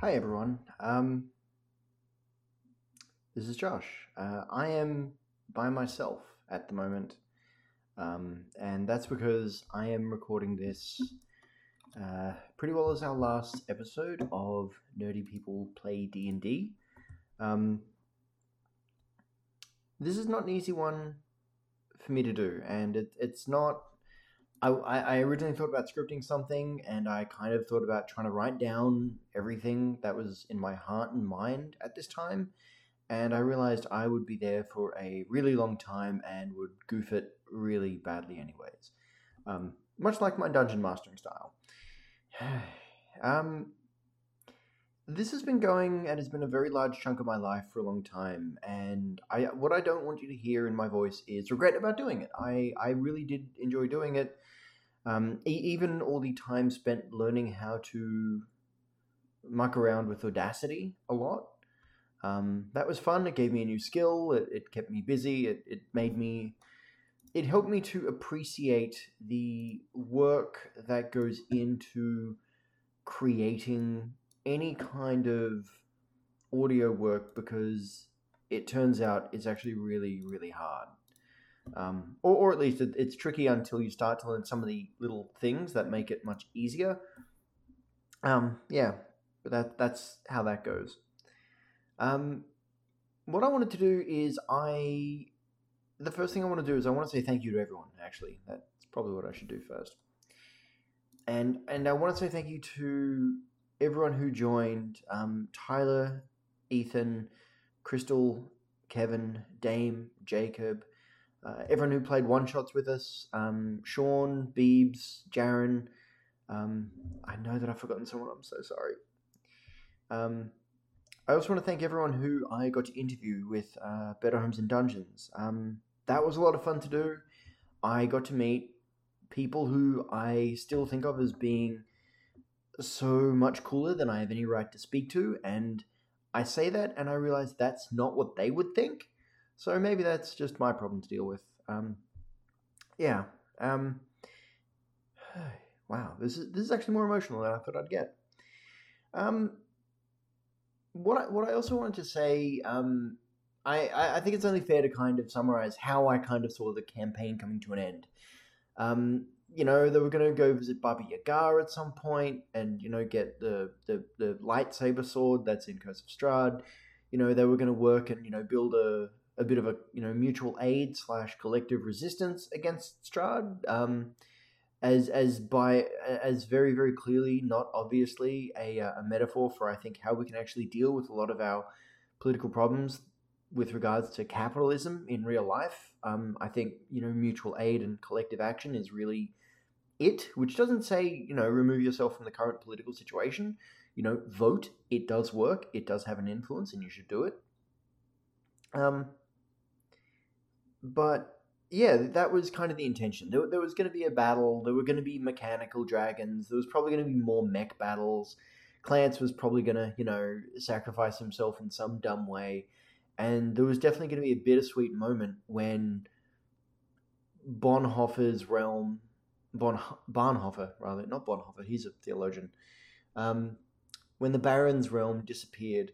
Hi everyone. Um, this is Josh. Uh, I am by myself at the moment, um, and that's because I am recording this uh, pretty well as our last episode of Nerdy People Play D and D. Um, this is not an easy one for me to do, and it, it's not. I, I originally thought about scripting something, and I kind of thought about trying to write down everything that was in my heart and mind at this time. And I realized I would be there for a really long time and would goof it really badly, anyways. Um, much like my dungeon mastering style. um, this has been going and has been a very large chunk of my life for a long time and i what i don't want you to hear in my voice is regret about doing it. I i really did enjoy doing it. Um, e- even all the time spent learning how to muck around with audacity a lot. Um, that was fun. It gave me a new skill. It, it kept me busy. It, it made me it helped me to appreciate the work that goes into creating any kind of audio work because it turns out it's actually really, really hard. Um, or, or at least it, it's tricky until you start to learn some of the little things that make it much easier. Um, yeah, but that that's how that goes. Um, what I wanted to do is I, the first thing I want to do is I want to say thank you to everyone. Actually, that's probably what I should do first. And and I want to say thank you to everyone who joined um, Tyler, Ethan, Crystal, Kevin, Dame, Jacob, uh, everyone who played one shots with us, um, Sean, Beebs, Jaron. Um, I know that I've forgotten someone. I'm so sorry. Um, I also want to thank everyone who I got to interview with uh, Better Homes and Dungeons. Um, that was a lot of fun to do. I got to meet people who I still think of as being so much cooler than I have any right to speak to, and I say that and I realize that's not what they would think. So maybe that's just my problem to deal with. Um, yeah. Um, wow, this is this is actually more emotional than I thought I'd get. Um, what I, what I also wanted to say, um, I, I think it's only fair to kind of summarize how I kind of saw the campaign coming to an end. Um, you know, they were going to go visit Baba Yaga at some point and, you know, get the, the, the lightsaber sword that's in Curse of Strahd. You know, they were going to work and, you know, build a, a bit of a, you know, mutual aid slash collective resistance against Strahd. Um, as as by as very very clearly not obviously a, a metaphor for I think how we can actually deal with a lot of our political problems with regards to capitalism in real life. Um, I think you know mutual aid and collective action is really it, which doesn't say, you know, remove yourself from the current political situation. You know, vote. It does work. It does have an influence, and you should do it. Um, but yeah, that was kind of the intention. There, there was going to be a battle. There were going to be mechanical dragons. There was probably going to be more mech battles. Clance was probably going to, you know, sacrifice himself in some dumb way. And there was definitely going to be a bittersweet moment when Bonhoeffer's realm Bon Bonhoeffer, rather not Bonhoeffer. He's a theologian. Um, when the Baron's realm disappeared,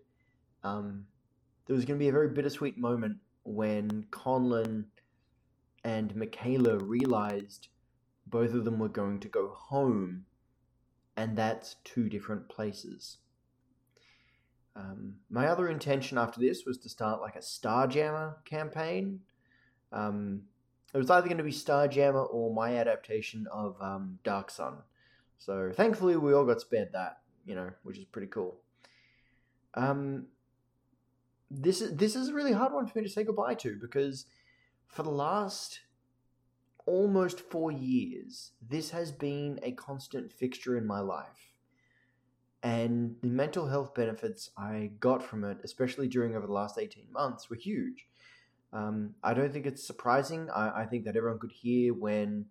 um, there was going to be a very bittersweet moment when Conlon and Michaela realized both of them were going to go home, and that's two different places. Um, my other intention after this was to start like a Spelljammer campaign. Um, it was either going to be Spelljammer or my adaptation of um, Dark Sun. So thankfully, we all got spared that, you know, which is pretty cool. Um, this is this is a really hard one for me to say goodbye to because for the last almost four years, this has been a constant fixture in my life. And the mental health benefits I got from it, especially during over the last 18 months, were huge. Um, I don't think it's surprising. I, I think that everyone could hear when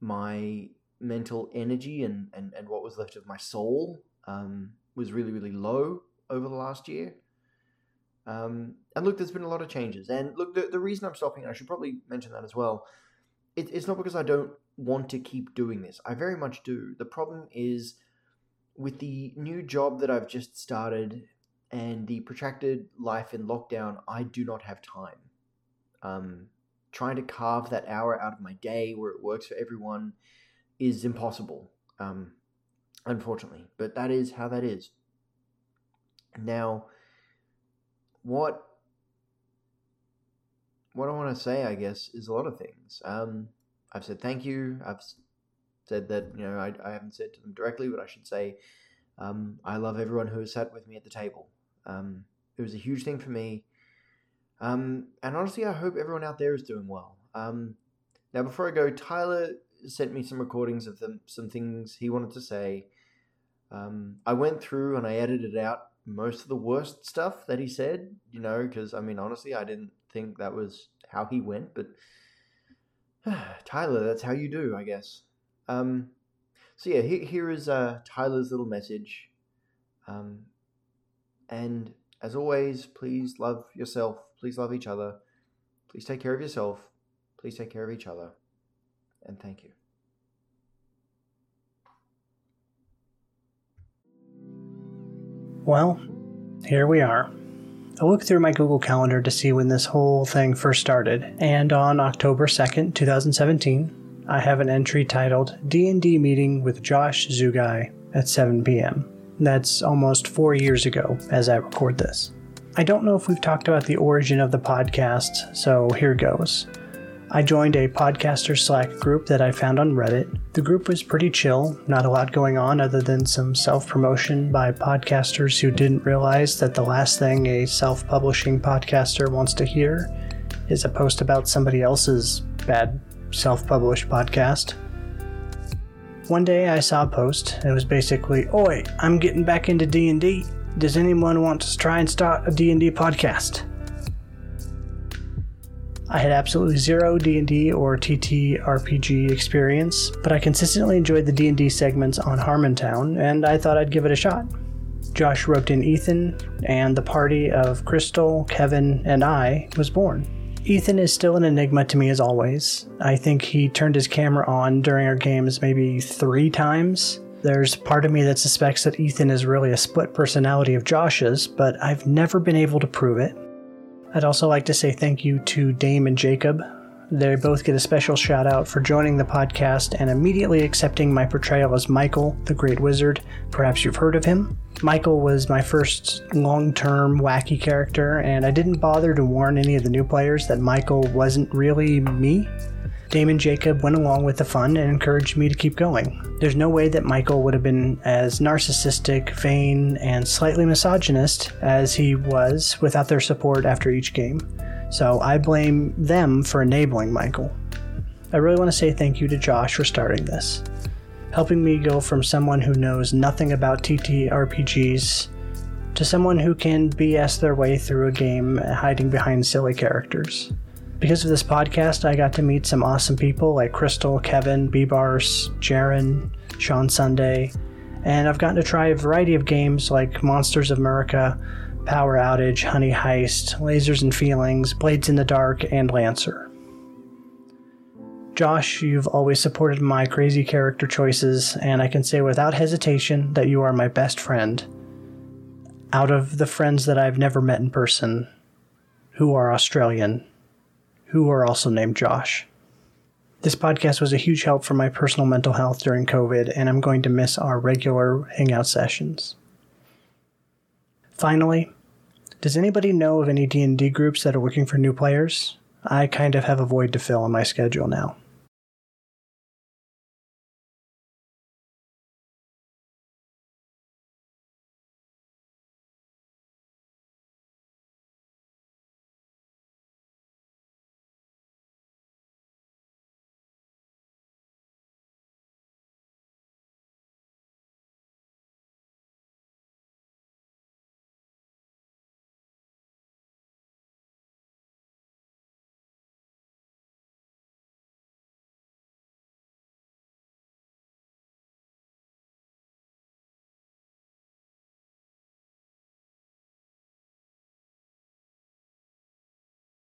my mental energy and, and, and what was left of my soul um, was really, really low over the last year. Um, and look, there's been a lot of changes. And look, the, the reason I'm stopping, I should probably mention that as well, it, it's not because I don't want to keep doing this. I very much do. The problem is with the new job that I've just started and the protracted life in lockdown, I do not have time. Um, trying to carve that hour out of my day where it works for everyone is impossible, um, unfortunately. But that is how that is. Now, what what I want to say, I guess, is a lot of things. Um, I've said thank you. I've said that you know I, I haven't said to them directly, but I should say um, I love everyone who has sat with me at the table. Um, it was a huge thing for me, um, and honestly, I hope everyone out there is doing well. Um, now, before I go, Tyler sent me some recordings of them, some things he wanted to say. Um, I went through and I edited out most of the worst stuff that he said. You know, because I mean, honestly, I didn't think that was how he went, but Tyler, that's how you do, I guess. Um, so yeah, here, here is uh, Tyler's little message. Um, and as always, please love yourself. Please love each other. Please take care of yourself. Please take care of each other. And thank you. Well, here we are. I looked through my Google Calendar to see when this whole thing first started, and on October 2nd, 2017, I have an entry titled D&D meeting with Josh Zugai at 7 p.m. That's almost 4 years ago as I record this. I don't know if we've talked about the origin of the podcast, so here goes. I joined a podcaster Slack group that I found on Reddit. The group was pretty chill, not a lot going on other than some self promotion by podcasters who didn't realize that the last thing a self publishing podcaster wants to hear is a post about somebody else's bad self published podcast. One day I saw a post. It was basically, "Oi, I'm getting back into D&D. Does anyone want to try and start a D&D podcast?" I had absolutely zero D&D or TTRPG experience, but I consistently enjoyed the D&D segments on Harmontown, and I thought I'd give it a shot. Josh roped in Ethan, and the party of Crystal, Kevin, and I was born. Ethan is still an enigma to me as always. I think he turned his camera on during our games maybe three times. There's part of me that suspects that Ethan is really a split personality of Josh's, but I've never been able to prove it. I'd also like to say thank you to Dame and Jacob. They both get a special shout out for joining the podcast and immediately accepting my portrayal as Michael, the Great Wizard. Perhaps you've heard of him. Michael was my first long term wacky character, and I didn't bother to warn any of the new players that Michael wasn't really me. Dame and Jacob went along with the fun and encouraged me to keep going. There's no way that Michael would have been as narcissistic, vain, and slightly misogynist as he was without their support after each game. So I blame them for enabling Michael. I really want to say thank you to Josh for starting this helping me go from someone who knows nothing about TTRPGs to someone who can BS their way through a game hiding behind silly characters. Because of this podcast, I got to meet some awesome people like Crystal, Kevin, B-Bars, Jaren, Sean Sunday, and I've gotten to try a variety of games like Monsters of America, Power Outage, Honey Heist, Lasers and Feelings, Blades in the Dark, and Lancer. Josh, you've always supported my crazy character choices, and I can say without hesitation that you are my best friend. Out of the friends that I've never met in person, who are Australian, who are also named Josh. This podcast was a huge help for my personal mental health during COVID, and I'm going to miss our regular hangout sessions. Finally, does anybody know of any D&D groups that are looking for new players? I kind of have a void to fill in my schedule now.